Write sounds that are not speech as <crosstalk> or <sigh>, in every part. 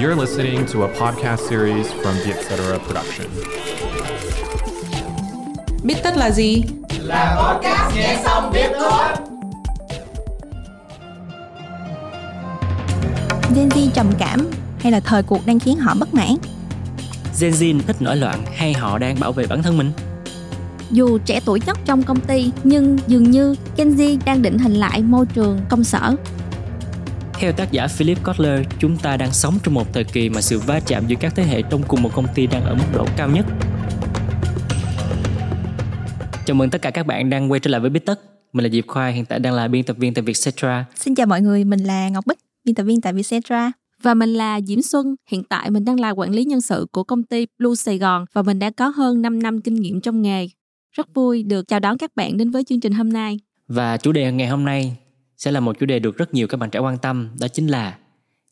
You're listening to a podcast series from the Etc. Production. Biết tất là gì? Là podcast nghe xong biết thôi. Gen Z trầm cảm hay là thời cuộc đang khiến họ bất mãn? Gen Z thích nổi loạn hay họ đang bảo vệ bản thân mình? Dù trẻ tuổi nhất trong công ty nhưng dường như Gen Z đang định hình lại môi trường công sở. Theo tác giả Philip Kotler, chúng ta đang sống trong một thời kỳ mà sự va chạm giữa các thế hệ trong cùng một công ty đang ở mức độ cao nhất. Chào mừng tất cả các bạn đang quay trở lại với Bít Tất. Mình là Diệp Khoa, hiện tại đang là biên tập viên tại Vietcetera. Xin chào mọi người, mình là Ngọc Bích, biên tập viên tại Vietcetera. Và mình là Diễm Xuân, hiện tại mình đang là quản lý nhân sự của công ty Blue Sài Gòn và mình đã có hơn 5 năm kinh nghiệm trong nghề. Rất vui được chào đón các bạn đến với chương trình hôm nay. Và chủ đề ngày hôm nay sẽ là một chủ đề được rất nhiều các bạn trẻ quan tâm, đó chính là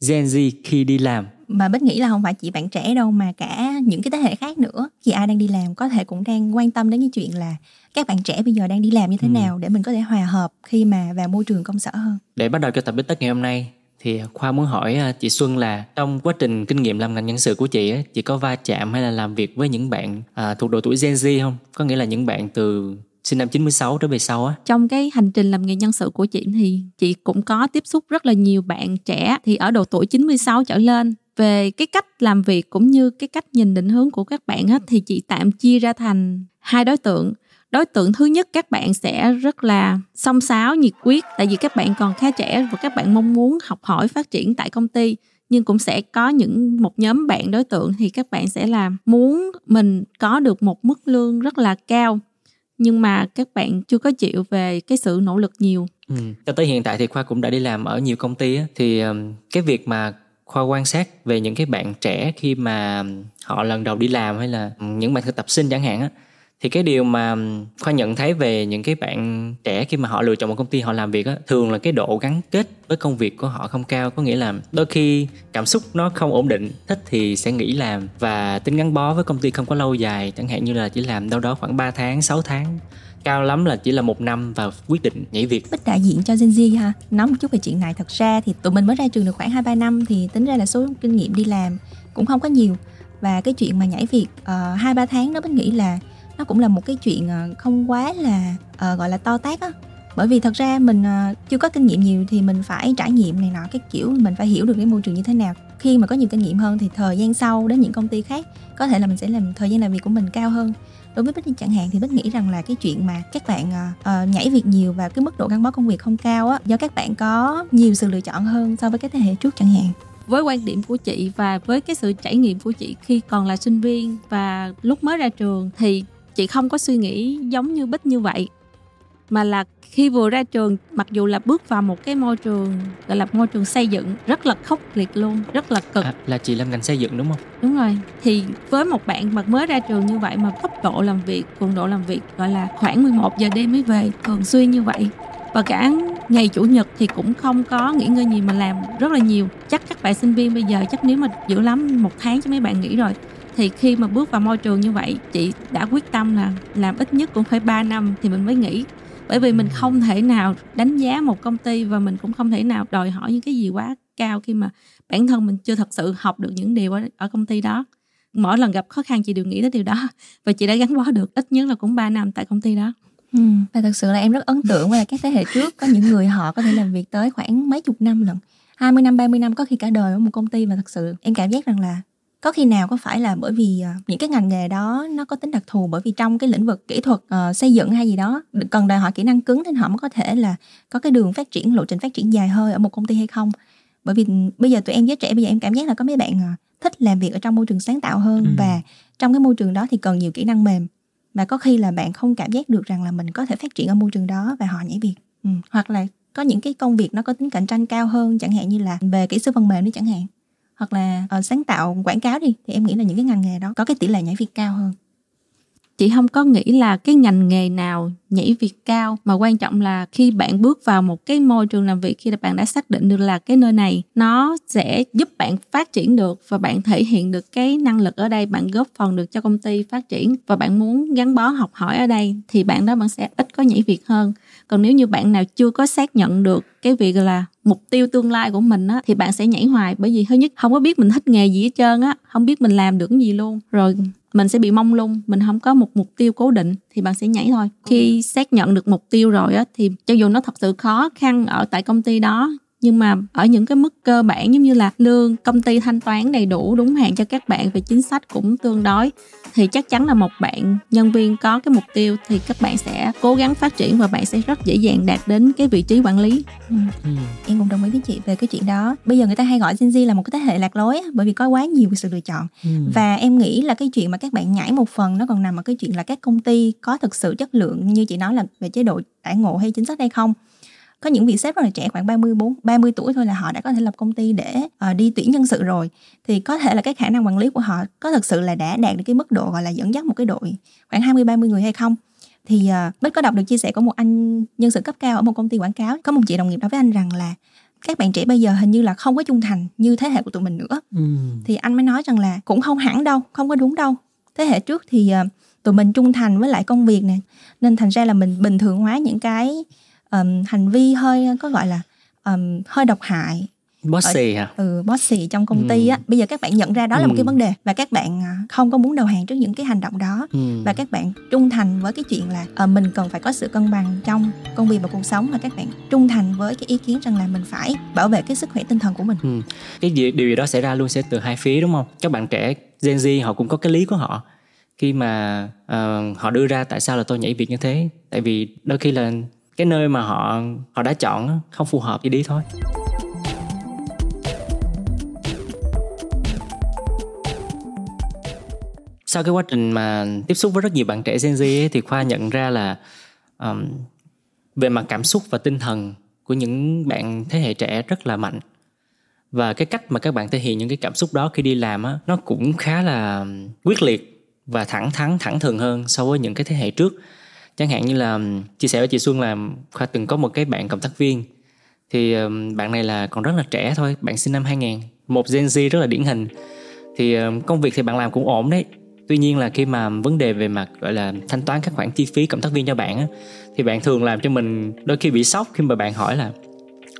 Gen Z khi đi làm. Mà Bích nghĩ là không phải chỉ bạn trẻ đâu mà cả những cái thế hệ khác nữa. Khi ai đang đi làm có thể cũng đang quan tâm đến cái chuyện là các bạn trẻ bây giờ đang đi làm như thế ừ. nào để mình có thể hòa hợp khi mà vào môi trường công sở hơn. Để bắt đầu cho tập bích tất ngày hôm nay thì Khoa muốn hỏi à, chị Xuân là trong quá trình kinh nghiệm làm ngành nhân sự của chị chị có va chạm hay là làm việc với những bạn à, thuộc độ tuổi Gen Z không? Có nghĩa là những bạn từ sinh năm 96 trở về sau á. Trong cái hành trình làm nghề nhân sự của chị thì chị cũng có tiếp xúc rất là nhiều bạn trẻ thì ở độ tuổi 96 trở lên. Về cái cách làm việc cũng như cái cách nhìn định hướng của các bạn hết thì chị tạm chia ra thành hai đối tượng. Đối tượng thứ nhất, các bạn sẽ rất là song sáo nhiệt quyết tại vì các bạn còn khá trẻ và các bạn mong muốn học hỏi, phát triển tại công ty. Nhưng cũng sẽ có những một nhóm bạn đối tượng thì các bạn sẽ là muốn mình có được một mức lương rất là cao nhưng mà các bạn chưa có chịu về cái sự nỗ lực nhiều. Ừ. Cho tới hiện tại thì khoa cũng đã đi làm ở nhiều công ty á, thì cái việc mà khoa quan sát về những cái bạn trẻ khi mà họ lần đầu đi làm hay là những bạn thực tập sinh chẳng hạn á thì cái điều mà khoa nhận thấy về những cái bạn trẻ khi mà họ lựa chọn một công ty họ làm việc á thường là cái độ gắn kết với công việc của họ không cao. Có nghĩa là đôi khi cảm xúc nó không ổn định thích thì sẽ nghỉ làm. Và tính gắn bó với công ty không có lâu dài chẳng hạn như là chỉ làm đâu đó khoảng 3 tháng 6 tháng. Cao lắm là chỉ là một năm và quyết định nhảy việc. Bích đại diện cho Gen Z ha. Nói một chút về chuyện này. Thật ra thì tụi mình mới ra trường được khoảng hai ba năm thì tính ra là số kinh nghiệm đi làm cũng không có nhiều. Và cái chuyện mà nhảy việc ờ, hai uh, ba tháng đó Bích nghĩ là nó cũng là một cái chuyện ờ, không quá là uh, gọi là to tát á. Bởi vì thật ra mình uh, chưa có kinh nghiệm nhiều thì mình phải trải nghiệm này nọ cái kiểu mình phải hiểu được cái môi trường như thế nào. Khi mà có nhiều kinh nghiệm hơn thì thời gian sau đến những công ty khác có thể là mình sẽ làm thời gian làm việc của mình cao hơn. Đối với bích chẳng hạn thì bích nghĩ rằng là cái chuyện mà các bạn uh, nhảy việc nhiều và cái mức độ gắn bó công việc không cao á do các bạn có nhiều sự lựa chọn hơn so với cái thế hệ trước chẳng hạn. Với quan điểm của chị và với cái sự trải nghiệm của chị khi còn là sinh viên và lúc mới ra trường thì chị không có suy nghĩ giống như bích như vậy mà là khi vừa ra trường mặc dù là bước vào một cái môi trường gọi là môi trường xây dựng rất là khốc liệt luôn rất là cực. À, là chị làm ngành xây dựng đúng không? Đúng rồi. Thì với một bạn mà mới ra trường như vậy mà tốc độ làm việc cường độ làm việc gọi là khoảng 11 giờ đêm mới về thường xuyên như vậy. Và cả ngày chủ nhật thì cũng không có nghỉ ngơi gì mà làm rất là nhiều. Chắc các bạn sinh viên bây giờ chắc nếu mà dữ lắm một tháng cho mấy bạn nghỉ rồi thì khi mà bước vào môi trường như vậy chị đã quyết tâm là làm ít nhất cũng phải 3 năm thì mình mới nghỉ. Bởi vì mình không thể nào đánh giá một công ty và mình cũng không thể nào đòi hỏi những cái gì quá cao khi mà bản thân mình chưa thật sự học được những điều ở, ở công ty đó. Mỗi lần gặp khó khăn chị đều nghĩ tới điều đó <laughs> và chị đã gắn bó được ít nhất là cũng 3 năm tại công ty đó. Ừ, và thật sự là em rất ấn tượng với các thế hệ trước có những người họ có thể làm việc tới khoảng mấy chục năm lận. 20 năm 30 năm có khi cả đời ở một công ty và thật sự em cảm giác rằng là có khi nào có phải là bởi vì uh, những cái ngành nghề đó nó có tính đặc thù bởi vì trong cái lĩnh vực kỹ thuật uh, xây dựng hay gì đó cần đòi hỏi kỹ năng cứng nên họ mới có thể là có cái đường phát triển lộ trình phát triển dài hơi ở một công ty hay không bởi vì bây giờ tụi em giới trẻ bây giờ em cảm giác là có mấy bạn uh, thích làm việc ở trong môi trường sáng tạo hơn ừ. và trong cái môi trường đó thì cần nhiều kỹ năng mềm mà có khi là bạn không cảm giác được rằng là mình có thể phát triển ở môi trường đó và họ nhảy việc ừ. hoặc là có những cái công việc nó có tính cạnh tranh cao hơn chẳng hạn như là về kỹ sư phần mềm đi chẳng hạn hoặc là uh, sáng tạo quảng cáo đi thì em nghĩ là những cái ngành nghề đó có cái tỷ lệ nhảy việc cao hơn. Chị không có nghĩ là cái ngành nghề nào nhảy việc cao mà quan trọng là khi bạn bước vào một cái môi trường làm việc khi bạn đã xác định được là cái nơi này nó sẽ giúp bạn phát triển được và bạn thể hiện được cái năng lực ở đây bạn góp phần được cho công ty phát triển và bạn muốn gắn bó học hỏi ở đây thì bạn đó bạn sẽ ít có nhảy việc hơn còn nếu như bạn nào chưa có xác nhận được cái việc là mục tiêu tương lai của mình á, thì bạn sẽ nhảy hoài. Bởi vì thứ nhất, không có biết mình thích nghề gì hết trơn á, không biết mình làm được cái gì luôn. Rồi mình sẽ bị mông lung, mình không có một mục tiêu cố định, thì bạn sẽ nhảy thôi. Khi xác nhận được mục tiêu rồi á, thì cho dù nó thật sự khó khăn ở tại công ty đó nhưng mà ở những cái mức cơ bản giống như là lương công ty thanh toán đầy đủ đúng hạn cho các bạn về chính sách cũng tương đối thì chắc chắn là một bạn nhân viên có cái mục tiêu thì các bạn sẽ cố gắng phát triển và bạn sẽ rất dễ dàng đạt đến cái vị trí quản lý ừ. Ừ. em cũng đồng ý với chị về cái chuyện đó bây giờ người ta hay gọi Gen Z là một cái thế hệ lạc lối bởi vì có quá nhiều sự lựa chọn ừ. và em nghĩ là cái chuyện mà các bạn nhảy một phần nó còn nằm ở cái chuyện là các công ty có thực sự chất lượng như chị nói là về chế độ đãi ngộ hay chính sách hay không có những vị sếp rất là trẻ khoảng 34 30 tuổi thôi là họ đã có thể lập công ty để uh, đi tuyển nhân sự rồi. Thì có thể là cái khả năng quản lý của họ có thực sự là đã đạt được cái mức độ gọi là dẫn dắt một cái đội khoảng 20 30 người hay không? Thì uh, Bích có đọc được chia sẻ của một anh nhân sự cấp cao ở một công ty quảng cáo có một chị đồng nghiệp nói với anh rằng là các bạn trẻ bây giờ hình như là không có trung thành như thế hệ của tụi mình nữa. Ừ. thì anh mới nói rằng là cũng không hẳn đâu không có đúng đâu. Thế hệ trước thì uh, tụi mình trung thành với lại công việc nè nên thành ra là mình bình thường hóa những cái um, hành vi hơi có gọi là um, hơi độc hại bossy hả? Ừ, bossy trong công ừ. ty á. Bây giờ các bạn nhận ra đó là một cái ừ. vấn đề và các bạn à, không có muốn đầu hàng trước những cái hành động đó ừ. và các bạn trung thành với cái chuyện là uh, mình cần phải có sự cân bằng trong công việc và cuộc sống và các bạn trung thành với cái ý kiến rằng là mình phải bảo vệ cái sức khỏe tinh thần của mình. Ừ. Cái gì điều gì đó xảy ra luôn sẽ từ hai phía đúng không? Các bạn trẻ Gen Z họ cũng có cái lý của họ khi mà uh, họ đưa ra tại sao là tôi nhảy việc như thế tại vì đôi khi là cái nơi mà họ họ đã chọn không phù hợp thì đi thôi. Sau cái quá trình mà tiếp xúc với rất nhiều bạn trẻ Gen Z ấy, thì khoa nhận ra là um, về mặt cảm xúc và tinh thần của những bạn thế hệ trẻ rất là mạnh. Và cái cách mà các bạn thể hiện những cái cảm xúc đó khi đi làm á nó cũng khá là quyết liệt và thẳng thắn thẳng thừng hơn so với những cái thế hệ trước chẳng hạn như là chia sẻ với chị Xuân là Khoa từng có một cái bạn cộng tác viên. Thì bạn này là còn rất là trẻ thôi bạn sinh năm 2000 một Gen Z rất là điển hình. Thì công việc thì bạn làm cũng ổn đấy. Tuy nhiên là khi mà vấn đề về mặt gọi là thanh toán các khoản chi phí cộng tác viên cho bạn á thì bạn thường làm cho mình đôi khi bị sốc khi mà bạn hỏi là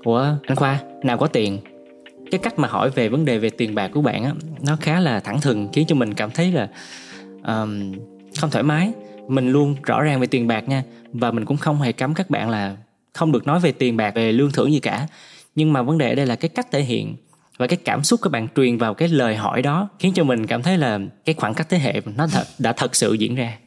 ủa anh khoa nào có tiền? Cái cách mà hỏi về vấn đề về tiền bạc của bạn á nó khá là thẳng thừng khiến cho mình cảm thấy là um, không thoải mái. Mình luôn rõ ràng về tiền bạc nha. Và mình cũng không hề cấm các bạn là không được nói về tiền bạc, về lương thưởng gì cả. Nhưng mà vấn đề ở đây là cái cách thể hiện và cái cảm xúc các bạn truyền vào cái lời hỏi đó khiến cho mình cảm thấy là cái khoảng cách thế hệ nó thật, đã thật sự diễn ra.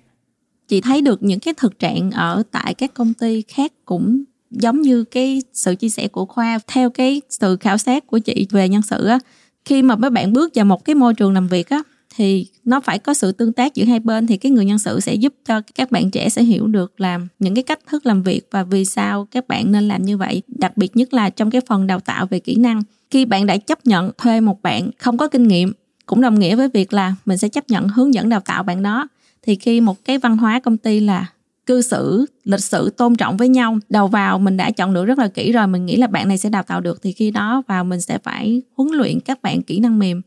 Chị thấy được những cái thực trạng ở tại các công ty khác cũng giống như cái sự chia sẻ của khoa. Theo cái sự khảo sát của chị về nhân sự á, khi mà mấy bạn bước vào một cái môi trường làm việc á thì nó phải có sự tương tác giữa hai bên, thì cái người nhân sự sẽ giúp cho các bạn trẻ sẽ hiểu được làm những cái cách thức làm việc và vì sao các bạn nên làm như vậy. Đặc biệt nhất là trong cái phần đào tạo về kỹ năng. Khi bạn đã chấp nhận thuê một bạn không có kinh nghiệm, cũng đồng nghĩa với việc là mình sẽ chấp nhận hướng dẫn đào tạo bạn đó. Thì khi một cái văn hóa công ty là cư xử, lịch sử tôn trọng với nhau, đầu vào mình đã chọn lựa rất là kỹ rồi, mình nghĩ là bạn này sẽ đào tạo được, thì khi đó vào mình sẽ phải huấn luyện các bạn kỹ năng mềm.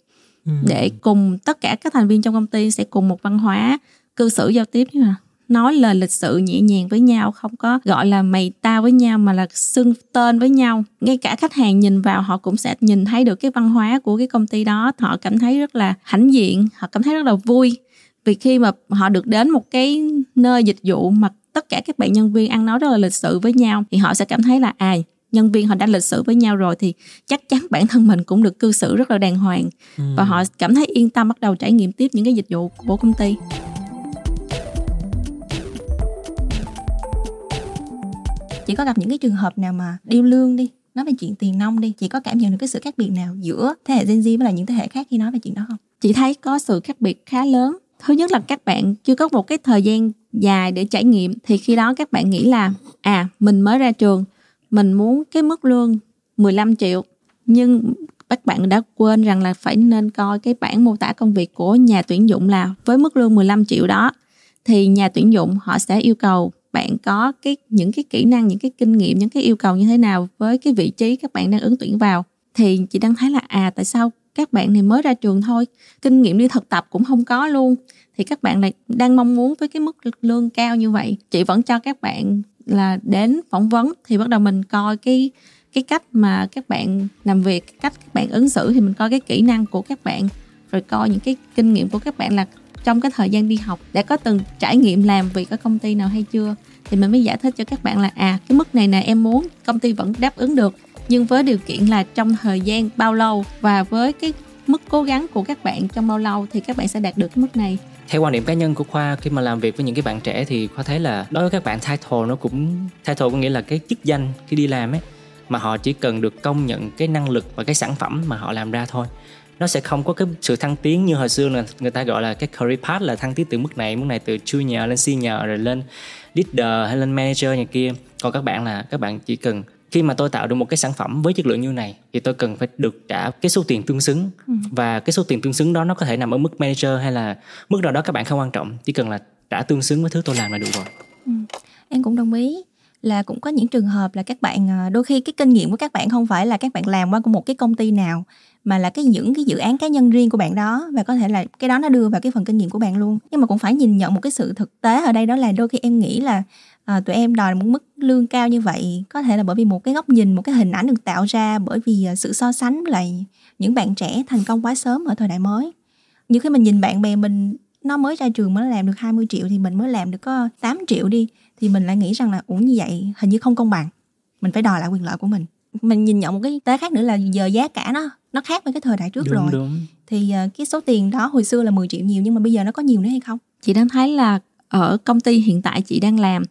Ừ. để cùng tất cả các thành viên trong công ty sẽ cùng một văn hóa cư xử giao tiếp như là nói lời lịch sự nhẹ nhàng với nhau không có gọi là mày tao với nhau mà là xưng tên với nhau. Ngay cả khách hàng nhìn vào họ cũng sẽ nhìn thấy được cái văn hóa của cái công ty đó. Họ cảm thấy rất là hãnh diện họ cảm thấy rất là vui. Vì khi mà họ được đến một cái nơi dịch vụ mà tất cả các bạn nhân viên ăn nói rất là lịch sự với nhau thì họ sẽ cảm thấy là à nhân viên họ đã lịch sử với nhau rồi thì chắc chắn bản thân mình cũng được cư xử rất là đàng hoàng. Ừ. và họ cảm thấy yên tâm bắt đầu trải nghiệm tiếp những cái dịch vụ của công ty. Chị có gặp những cái trường hợp nào mà điêu lương đi nói về chuyện tiền nông đi chị có cảm nhận được cái sự khác biệt nào giữa thế hệ Gen Z với là những thế hệ khác khi nói về chuyện đó không? Chị thấy có sự khác biệt khá lớn. Thứ nhất là các bạn chưa có một cái thời gian dài để trải nghiệm thì khi đó các bạn nghĩ là à mình mới ra trường mình muốn cái mức lương 15 triệu, nhưng các bạn đã quên rằng là phải nên coi cái bản mô tả công việc của nhà tuyển dụng là với mức lương 15 triệu đó. Thì nhà tuyển dụng họ sẽ yêu cầu bạn có cái, những cái kỹ năng, những cái kinh nghiệm, những cái yêu cầu như thế nào với cái vị trí các bạn đang ứng tuyển vào. Thì chị đang thấy là à tại sao các bạn này mới ra trường thôi, kinh nghiệm đi thực tập cũng không có luôn. Thì các bạn lại đang mong muốn với cái mức lương cao như vậy. Chị vẫn cho các bạn là đến phỏng vấn thì bắt đầu mình coi cái cái cách mà các bạn làm việc cách các bạn ứng xử thì mình coi cái kỹ năng của các bạn, rồi coi những cái kinh nghiệm của các bạn là trong cái thời gian đi học đã có từng trải nghiệm làm việc ở công ty nào hay chưa. Thì mình mới giải thích cho các bạn là à cái mức này nè, em muốn công ty vẫn đáp ứng được, nhưng với điều kiện là trong thời gian bao lâu và với cái mức cố gắng của các bạn trong bao lâu thì các bạn sẽ đạt được cái mức này theo quan điểm cá nhân của khoa, khi mà làm việc với những cái bạn trẻ thì khoa thấy là đối với các bạn title nó cũng, title có nghĩa là cái chức danh khi đi làm ấy, mà họ chỉ cần được công nhận cái năng lực và cái sản phẩm mà họ làm ra thôi. Nó sẽ không có cái sự thăng tiến như hồi xưa là người ta gọi là cái career path, là thăng tiến từ mức này mức này từ junior lên senior, rồi lên leader hay lên manager này kia. Còn các bạn là các bạn chỉ cần khi mà tôi tạo được một cái sản phẩm với chất lượng như này thì tôi cần phải được trả cái số tiền tương xứng ừ. và cái số tiền tương xứng đó nó có thể nằm ở mức manager hay là mức nào đó các bạn không quan trọng chỉ cần là trả tương xứng với thứ tôi làm là đủ rồi ừ. em cũng đồng ý là cũng có những trường hợp là các bạn à, đôi khi cái kinh nghiệm của các bạn không phải là các bạn làm qua một cái công ty nào mà là cái những cái dự án cá nhân riêng của bạn đó và có thể là cái đó nó đưa vào cái phần kinh nghiệm của bạn luôn nhưng mà cũng phải nhìn nhận một cái sự thực tế ở đây đó là đôi khi em nghĩ là à, tụi em đòi một mức lương cao như vậy có thể là bởi vì một cái góc nhìn một cái hình ảnh được tạo ra bởi vì à, sự so sánh với lại những bạn trẻ thành công quá sớm ở thời đại mới. Như khi mình nhìn bạn bè mình nó mới ra trường mới làm được 20 triệu thì mình mới làm được có 8 triệu đi thì mình lại nghĩ rằng là ủa như vậy hình như không công bằng. Mình phải đòi lại quyền lợi của mình. Mình nhìn nhận một cái tế khác nữa là giờ giá cả nó nó khác với cái thời đại trước đúng, rồi. đúng. thì uh, cái số tiền đó hồi xưa là 10 triệu nhiều nhưng mà bây giờ nó có nhiều nữa hay không? Chị đang thấy là ở công ty hiện tại chị đang làm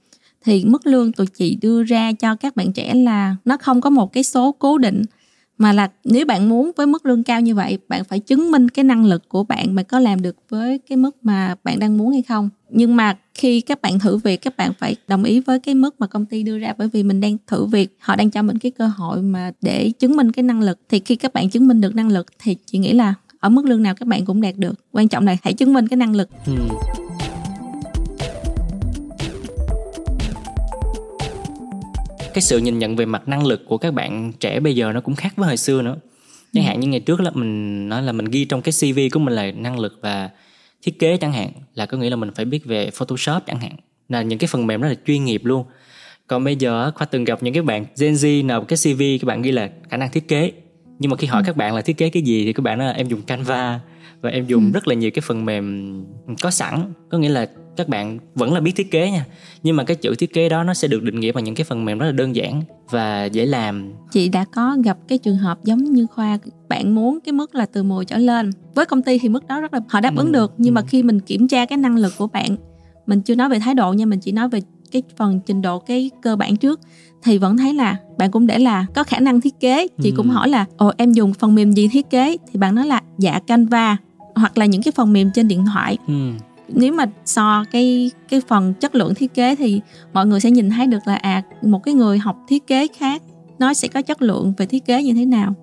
thì mức lương tụi chị đưa ra cho các bạn trẻ là nó không có một cái số cố định, mà là nếu bạn muốn với mức lương cao như vậy, bạn phải chứng minh cái năng lực của bạn bạn có làm được với cái mức mà bạn đang muốn hay không. Nhưng mà khi các bạn thử việc, các bạn phải đồng ý với cái mức mà công ty đưa ra, bởi vì mình đang thử việc, họ đang cho mình cái cơ hội mà để chứng minh cái năng lực. Thì khi các bạn chứng minh được năng lực thì chị nghĩ là ở mức lương nào các bạn cũng đạt được. Quan trọng là hãy chứng minh cái năng lực. Ừ. cái sự nhìn nhận về mặt năng lực của các bạn trẻ bây giờ nó cũng khác với hồi xưa nữa. Chẳng ừ. hạn như ngày trước là mình nói là mình ghi trong cái cv của mình là năng lực và thiết kế chẳng hạn là có nghĩa là mình phải biết về photoshop chẳng hạn. Là những cái phần mềm rất là chuyên nghiệp luôn. Còn bây giờ khoa từng gặp những cái bạn gen z nào cái cv các bạn ghi là khả năng thiết kế. Nhưng mà khi hỏi ừ. các bạn là thiết kế cái gì thì các bạn nói là em dùng canva và em dùng ừ. rất là nhiều cái phần mềm có sẵn có nghĩa là các bạn vẫn là biết thiết kế nha nhưng mà cái chữ thiết kế đó nó sẽ được định nghĩa bằng những cái phần mềm rất là đơn giản và dễ làm chị đã có gặp cái trường hợp giống như khoa bạn muốn cái mức là từ 10 trở lên với công ty thì mức đó rất là họ đáp ứng ừ. được nhưng ừ. mà khi mình kiểm tra cái năng lực của bạn mình chưa nói về thái độ nha mình chỉ nói về cái phần trình độ cái cơ bản trước thì vẫn thấy là bạn cũng để là có khả năng thiết kế chị ừ. cũng hỏi là ồ em dùng phần mềm gì thiết kế thì bạn nói là dạ canva hoặc là những cái phần mềm trên điện thoại. Ừ. Nếu mà so cái cái phần chất lượng thiết kế thì mọi người sẽ nhìn thấy được là à một cái người học thiết kế khác nó sẽ có chất lượng về thiết kế như thế nào.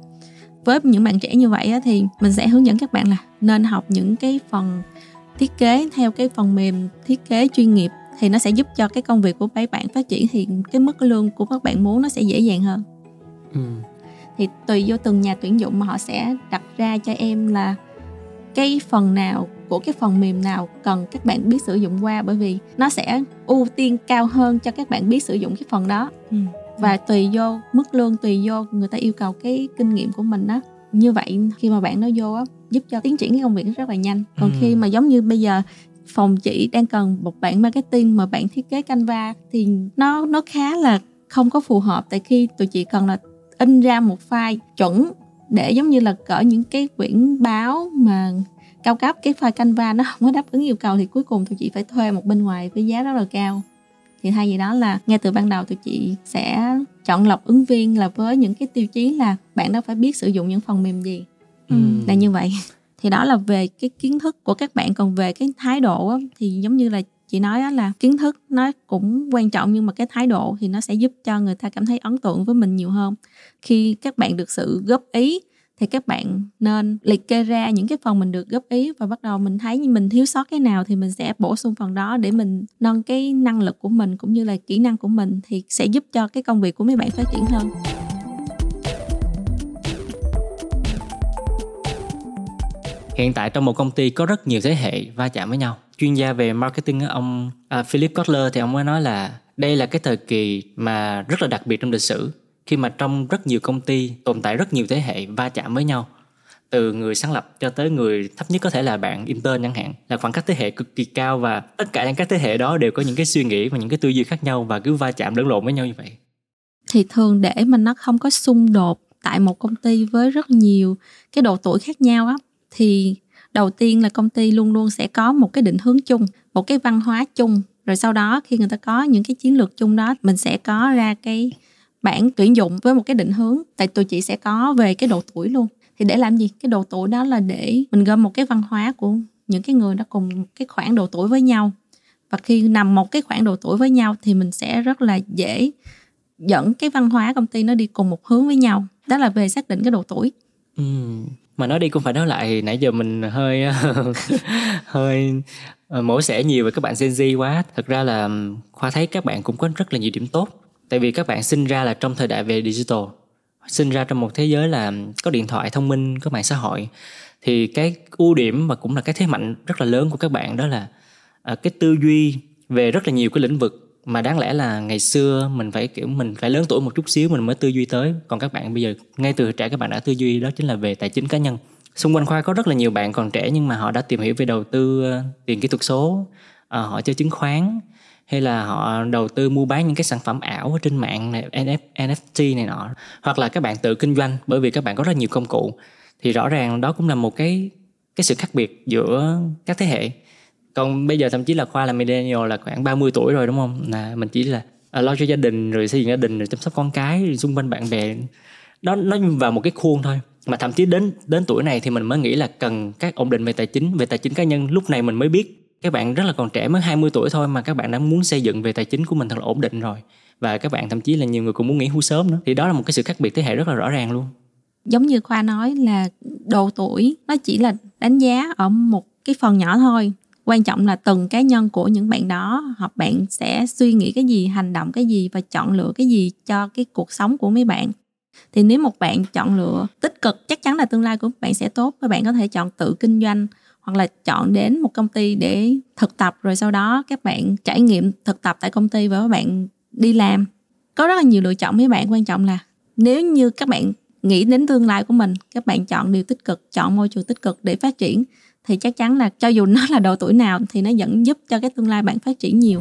Với những bạn trẻ như vậy á, thì mình sẽ hướng dẫn các bạn là nên học những cái phần thiết kế theo cái phần mềm thiết kế chuyên nghiệp thì nó sẽ giúp cho cái công việc của các bạn phát triển thì cái mức lương của các bạn muốn nó sẽ dễ dàng hơn. Ừ. thì tùy vô từng nhà tuyển dụng mà họ sẽ đặt ra cho em là cái phần nào của cái phần mềm nào cần các bạn biết sử dụng qua. Bởi vì nó sẽ ưu tiên cao hơn cho các bạn biết sử dụng cái phần đó. Ừ. và tùy vô mức lương tùy vô người ta yêu cầu cái kinh nghiệm của mình đó như vậy khi mà bạn nó vô á giúp cho tiến triển cái công việc rất là nhanh. Còn ừ. khi mà giống như bây giờ phòng chị đang cần một bạn marketing mà bạn thiết kế canva thì nó nó khá là không có phù hợp. Tại khi tụi chị cần là in ra một file chuẩn để giống như là cỡ những cái quyển báo mà cao cấp cái file Canva nó không có đáp ứng yêu cầu thì cuối cùng tụi chị phải thuê một bên ngoài với giá rất là cao. Thì thay vì đó là ngay từ ban đầu tụi chị sẽ chọn lọc ứng viên là với những cái tiêu chí là bạn đó phải biết sử dụng những phần mềm gì. Ừ. là như vậy. Thì đó là về cái kiến thức của các bạn. Còn về cái thái độ á, thì giống như là chị nói là kiến thức nó cũng quan trọng nhưng mà cái thái độ thì nó sẽ giúp cho người ta cảm thấy ấn tượng với mình nhiều hơn. Khi các bạn được sự góp ý thì các bạn nên liệt kê ra những cái phần mình được góp ý và bắt đầu mình thấy như mình thiếu sót cái nào thì mình sẽ bổ sung phần đó để mình nâng cái năng lực của mình cũng như là kỹ năng của mình thì sẽ giúp cho cái công việc của mấy bạn phát triển hơn. Hiện tại trong một công ty có rất nhiều thế hệ va chạm với nhau. Chuyên gia về marketing ông à, Philip Kotler thì ông mới nói là đây là cái thời kỳ mà rất là đặc biệt trong lịch sử khi mà trong rất nhiều công ty tồn tại rất nhiều thế hệ va chạm với nhau từ người sáng lập cho tới người thấp nhất có thể là bạn intern chẳng hạn là khoảng cách thế hệ cực kỳ cao và tất cả những các thế hệ đó đều có những cái suy nghĩ và những cái tư duy khác nhau và cứ va chạm lẫn lộn với nhau như vậy. Thì thường để mà nó không có xung đột tại một công ty với rất nhiều cái độ tuổi khác nhau á thì đầu tiên là công ty luôn luôn sẽ có một cái định hướng chung, một cái văn hóa chung. Rồi sau đó khi người ta có những cái chiến lược chung đó, mình sẽ có ra cái bản tuyển dụng với một cái định hướng. Tại tụi chị sẽ có về cái độ tuổi luôn. Thì để làm gì? Cái độ tuổi đó là để mình gom một cái văn hóa của những cái người đó cùng cái khoảng độ tuổi với nhau. Và khi nằm một cái khoảng độ tuổi với nhau thì mình sẽ rất là dễ dẫn cái văn hóa công ty nó đi cùng một hướng với nhau. Đó là về xác định cái độ tuổi. Ừ mà nói đi cũng phải nói lại, nãy giờ mình hơi <laughs> hơi ờ, mổ xẻ nhiều về các bạn Gen Z quá. Thật ra là khoa thấy các bạn cũng có rất là nhiều điểm tốt. Tại vì các bạn sinh ra là trong thời đại về digital. Sinh ra trong một thế giới là có điện thoại, thông minh, có mạng xã hội. Thì cái ưu điểm và cũng là cái thế mạnh rất là lớn của các bạn đó là ờ, cái tư duy về rất là nhiều cái lĩnh vực mà đáng lẽ là ngày xưa mình phải kiểu mình phải lớn tuổi một chút xíu mình mới tư duy tới. Còn các bạn bây giờ ngay từ trẻ các bạn đã tư duy đó chính là về tài chính cá nhân. Xung quanh khoa có rất là nhiều bạn còn trẻ nhưng mà họ đã tìm hiểu về đầu tư ờ, tiền kỹ thuật số. À, họ chơi chứng khoán hay là họ đầu tư mua bán những cái sản phẩm ảo trên mạng này NF, NFT này nọ. Hoặc là các bạn tự kinh doanh bởi vì các bạn có rất nhiều công cụ. Thì rõ ràng đó cũng là một cái cái sự khác biệt giữa các thế hệ còn bây giờ thậm chí là khoa là millennial là khoảng 30 tuổi rồi đúng không? Là mình chỉ là à, lo cho gia đình rồi xây dựng gia đình rồi chăm sóc con cái rồi xung quanh bạn bè. Đó nó vào một cái khuôn thôi. Mà thậm chí đến đến tuổi này thì mình mới nghĩ là cần các ổn định về tài chính về tài chính cá nhân. Lúc này mình mới biết các bạn rất là còn trẻ mới 20 tuổi thôi mà các bạn đã muốn xây dựng về tài chính của mình thật là ổn định rồi. Và các bạn thậm chí là nhiều người cũng muốn nghỉ hưu sớm nữa. Thì đó là một cái sự khác biệt thế hệ rất là rõ ràng luôn. Giống như khoa nói là độ tuổi nó chỉ là đánh giá ở một cái phần nhỏ thôi quan trọng là từng cá nhân của những bạn đó hoặc bạn sẽ suy nghĩ cái gì, hành động cái gì và chọn lựa cái gì cho cái cuộc sống của mấy bạn. Thì nếu một bạn chọn lựa tích cực, chắc chắn là tương lai của bạn sẽ tốt các bạn có thể chọn tự kinh doanh hoặc là chọn đến một công ty để thực tập rồi sau đó các bạn trải nghiệm thực tập tại công ty và các bạn đi làm. Có rất là nhiều lựa chọn mấy bạn, quan trọng là nếu như các bạn nghĩ đến tương lai của mình, các bạn chọn điều tích cực, chọn môi trường tích cực để phát triển thì chắc chắn là cho dù nó là độ tuổi nào thì nó vẫn giúp cho cái tương lai bạn phát triển nhiều.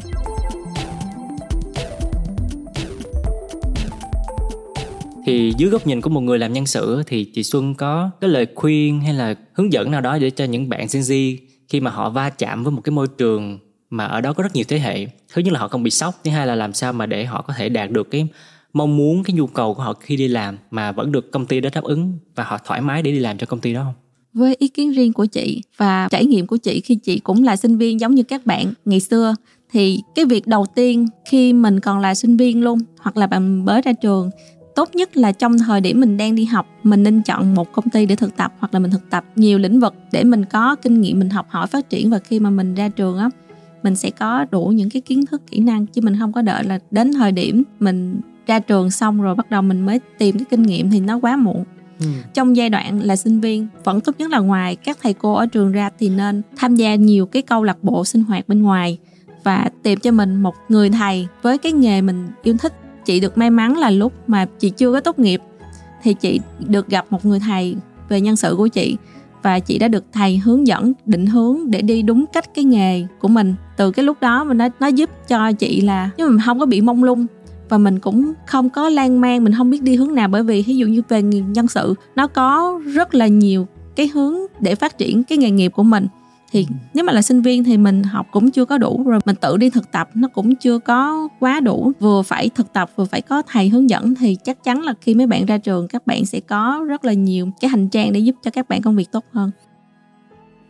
Thì dưới góc nhìn của một người làm nhân sự thì chị Xuân có cái lời khuyên hay là hướng dẫn nào đó để cho những bạn Gen Z khi mà họ va chạm với một cái môi trường mà ở đó có rất nhiều thế hệ, thứ nhất là họ không bị sốc, thứ hai là làm sao mà để họ có thể đạt được cái mong muốn, cái nhu cầu của họ khi đi làm mà vẫn được công ty đó đáp ứng và họ thoải mái để đi làm cho công ty đó không? Với ý kiến riêng của chị và trải nghiệm của chị khi chị cũng là sinh viên giống như các bạn. Ngày xưa thì cái việc đầu tiên khi mình còn là sinh viên luôn, hoặc là bạn mới ra trường, tốt nhất là trong thời điểm mình đang đi học, mình nên chọn một công ty để thực tập hoặc là mình thực tập nhiều lĩnh vực để mình có kinh nghiệm, mình học hỏi phát triển. Và khi mà mình ra trường á, mình sẽ có đủ những cái kiến thức, kỹ năng, chứ mình không có đợi là đến thời điểm mình ra trường xong rồi bắt đầu mình mới tìm cái kinh nghiệm thì nó quá muộn. Ừ. trong giai đoạn là sinh viên, vẫn tốt nhất là ngoài, các thầy cô ở trường ra thì nên tham gia nhiều cái câu lạc bộ sinh hoạt bên ngoài và tìm cho mình một người thầy với cái nghề mình yêu thích. Chị được may mắn là lúc mà chị chưa có tốt nghiệp thì chị được gặp một người thầy về nhân sự của chị và chị đã được thầy hướng dẫn, định hướng để đi đúng cách cái nghề của mình. Từ cái lúc đó mình nó nó giúp cho chị là, nhưng mà không có bị mông lung và mình cũng không có lan man mình không biết đi hướng nào bởi vì ví dụ như về nhân sự nó có rất là nhiều cái hướng để phát triển cái nghề nghiệp của mình. Thì ừ. nếu mà là sinh viên thì mình học cũng chưa có đủ rồi mình tự đi thực tập nó cũng chưa có quá đủ. Vừa phải thực tập vừa phải có thầy hướng dẫn thì chắc chắn là khi mấy bạn ra trường các bạn sẽ có rất là nhiều cái hành trang để giúp cho các bạn công việc tốt hơn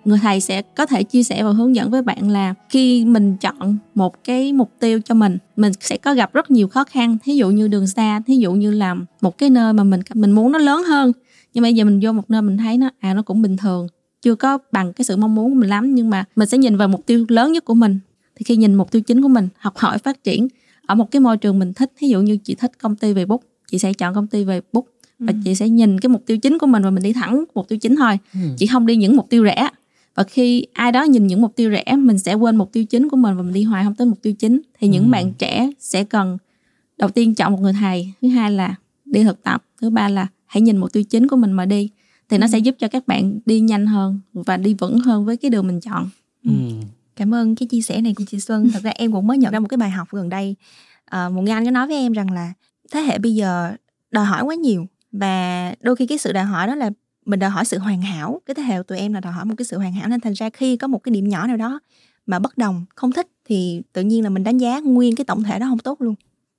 người thầy sẽ có thể chia sẻ và hướng dẫn với bạn là khi mình chọn một cái mục tiêu cho mình mình sẽ có gặp rất nhiều khó khăn. Thí dụ như đường xa thí dụ như làm một cái nơi mà mình mình muốn nó lớn hơn. Nhưng mà giờ mình vô một nơi mình thấy nó à nó cũng bình thường. Chưa có bằng cái sự mong muốn của mình lắm nhưng mà mình sẽ nhìn vào mục tiêu lớn nhất của mình. Thì khi nhìn mục tiêu chính của mình học hỏi phát triển ở một cái môi trường mình thích ví dụ như chị thích công ty về bút chị sẽ chọn công ty về bút và ừ. chị sẽ nhìn cái mục tiêu chính của mình và mình đi thẳng mục tiêu chính thôi. Ừ. chị không đi những mục tiêu rẻ và khi ai đó nhìn những mục tiêu rẻ mình sẽ quên mục tiêu chính của mình và mình đi hoài không tới mục tiêu chính thì những ừ. bạn trẻ sẽ cần đầu tiên chọn một người thầy thứ hai là đi thực tập thứ ba là hãy nhìn mục tiêu chính của mình mà đi thì nó ừ. sẽ giúp cho các bạn đi nhanh hơn và đi vững hơn với cái đường mình chọn ừ. cảm ơn cái chia sẻ này của chị Xuân thật ra em cũng mới nhận ra một cái bài học gần đây à, một người anh có nói với em rằng là thế hệ bây giờ đòi hỏi quá nhiều và đôi khi cái sự đòi hỏi đó là mình đòi hỏi sự hoàn hảo. Cái thế hệ của tụi em là đòi hỏi một cái sự hoàn hảo. Nên thành ra khi có một cái điểm nhỏ nào đó mà bất đồng không thích thì tự nhiên là mình đánh giá nguyên cái tổng thể đó không tốt luôn.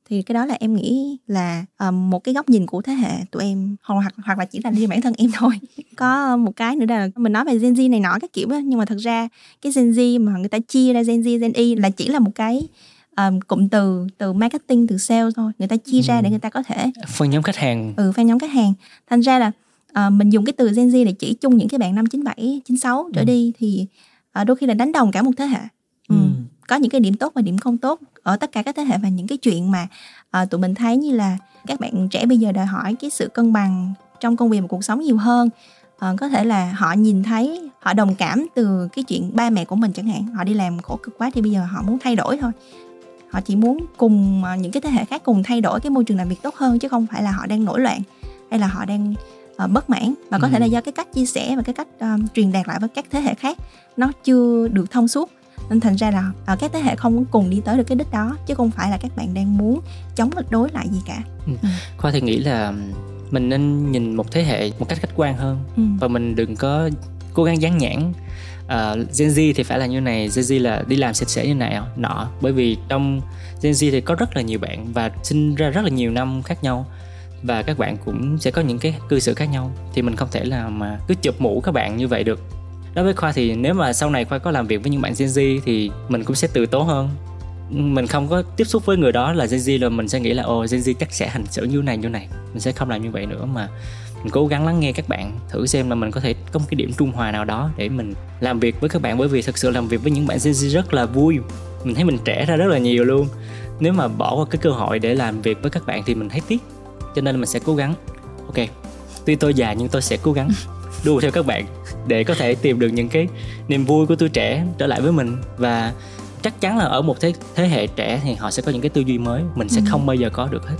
Thì cái đó là em nghĩ là uh, một cái góc nhìn của thế hệ tụi em hoặc hoặc là chỉ là riêng bản thân em thôi. <laughs> Có một cái nữa là mình nói về Gen Z này nọ các kiểu đó, nhưng mà thật ra cái Gen Z mà người ta chia ra Gen Z Gen Y là chỉ là một cái um, cụm từ từ marketing từ sale thôi. Người ta chia ừ. ra để người ta có thể phân nhóm khách hàng. Ừ phân nhóm khách hàng. Thành ra là uh, mình dùng cái từ Gen Z để chỉ chung những cái bạn năm 97, 96 trở ừ. đi thì uh, đôi khi là đánh đồng cả một thế hệ ừ. Ừ. có những cái điểm tốt và điểm không tốt ở tất cả các thế hệ và những cái chuyện mà uh, tụi mình thấy như là các bạn trẻ bây giờ đòi hỏi cái sự cân bằng trong công việc và cuộc sống nhiều hơn uh, có thể là họ nhìn thấy họ đồng cảm từ cái chuyện ba mẹ của mình chẳng hạn họ đi làm khổ cực quá thì bây giờ họ muốn thay đổi thôi họ chỉ muốn cùng những cái thế hệ khác cùng thay đổi cái môi trường làm việc tốt hơn chứ không phải là họ đang nổi loạn hay là họ đang uh, bất mãn và có ừ. thể là do cái cách chia sẻ và cái cách uh, truyền đạt lại với các thế hệ khác nó chưa được thông suốt nên thành ra là uh, các thế hệ không cùng đi tới được cái đích đó chứ không phải là các bạn đang muốn chống đối lại gì cả ừ. Ừ. khoa thì nghĩ là mình nên nhìn một thế hệ một cách khách quan hơn ừ. và mình đừng có cố gắng dán nhãn uh, Gen Z thì phải là như này Gen Z là đi làm sạch sẽ như này nọ bởi vì trong Gen Z thì có rất là nhiều bạn và sinh ra rất là nhiều năm khác nhau và các bạn cũng sẽ có những cái cư xử khác nhau. Thì mình không thể là mà cứ chụp mũ các bạn như vậy được. Đối với khoa thì nếu mà sau này khoa có làm việc với những bạn Gen Z thì mình cũng sẽ từ tố hơn. Mình không có tiếp xúc với người đó là Gen Z là mình sẽ nghĩ là, ồ, Gen Z chắc sẽ hành xử như này như này. Mình sẽ không làm như vậy nữa mà mình cố gắng lắng nghe các bạn, thử xem là mình có thể có một cái điểm trung hòa nào đó để mình làm việc với các bạn. Bởi vì thực sự làm việc với những bạn Gen Z rất là vui. Mình thấy mình trẻ ra rất là nhiều luôn. Nếu mà bỏ qua cái cơ hội để làm việc với các bạn thì mình thấy tiếc cho nên mình sẽ cố gắng. Ok. Tuy tôi già nhưng tôi sẽ cố gắng <laughs> đua theo các bạn để có thể tìm được những cái niềm vui của tuổi trẻ trở lại với mình. Và chắc chắn là ở một thế thế hệ trẻ thì họ sẽ có những cái tư duy mới. Mình sẽ ừ. không bao giờ có được hết.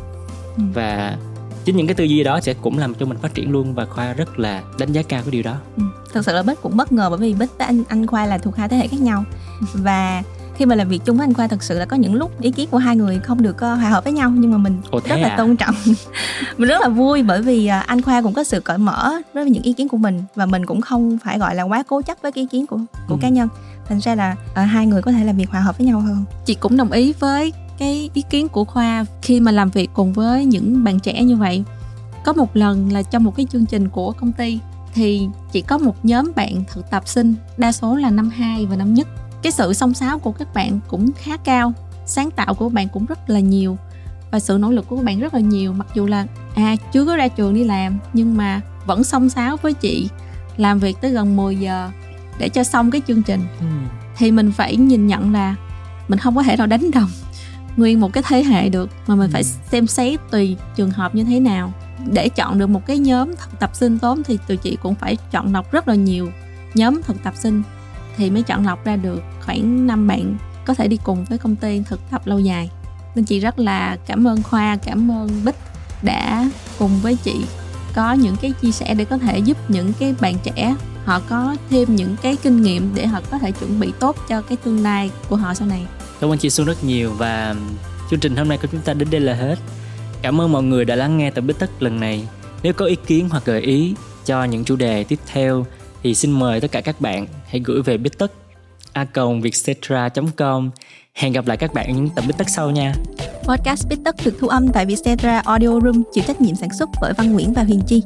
Ừ. và chính những cái tư duy đó sẽ cũng làm cho mình phát triển luôn và khoa rất là đánh giá cao cái điều đó. Ừ. thực sự là bích cũng bất ngờ bởi vì bích với anh anh khoa là thuộc hai thế hệ khác nhau. Và khi mà làm việc chung với anh khoa thật sự là có những lúc ý kiến của hai người không được uh, hòa hợp với nhau nhưng mà mình Ồ, rất là à? tôn trọng. <laughs> Mình rất là vui bởi vì uh, anh khoa cũng có sự cởi mở với những ý kiến của mình và mình cũng không phải gọi là quá cố chấp với cái ý kiến của của ừ. cá nhân. Thành ra là uh, hai người có thể làm việc hòa hợp với nhau hơn. Chị cũng đồng ý với cái ý kiến của khoa khi mà làm việc cùng với những bạn trẻ như vậy. Có một lần là trong một cái chương trình của công ty thì chỉ có một nhóm bạn thực tập sinh đa số là năm 2 và năm nhất cái sự song sáo của các bạn cũng khá cao sáng tạo của bạn cũng rất là nhiều và sự nỗ lực của các bạn rất là nhiều mặc dù là à chưa có ra trường đi làm nhưng mà vẫn song sáo với chị làm việc tới gần 10 giờ để cho xong cái chương trình ừ. thì mình phải nhìn nhận là mình không có thể nào đánh đồng nguyên một cái thế hệ được mà mình ừ. phải xem xét tùy trường hợp như thế nào để chọn được một cái nhóm thực tập sinh tốt thì tụi chị cũng phải chọn lọc rất là nhiều nhóm thực tập sinh thì mới chọn lọc ra được khoảng 5 bạn có thể đi cùng với công ty thực tập lâu dài. Nên chị rất là cảm ơn khoa, cảm ơn bích đã cùng với chị có những cái chia sẻ để có thể giúp những cái bạn trẻ họ có thêm những cái kinh nghiệm để họ có thể chuẩn bị tốt cho cái tương lai của họ sau này. Cảm ơn chị Xuân rất nhiều và chương trình hôm nay của chúng ta đến đây là hết. Cảm ơn mọi người đã lắng nghe tập bích tất lần này. Nếu có ý kiến hoặc gợi ý cho những chủ đề tiếp theo thì xin mời tất cả các bạn hãy gửi về bít tất a com Hẹn gặp lại các bạn ở những tập bít tất sau nha. Podcast Bít tất được thu âm tại Vietcetera Audio Room chịu trách nhiệm sản xuất bởi Văn Nguyễn và Huyền Chi.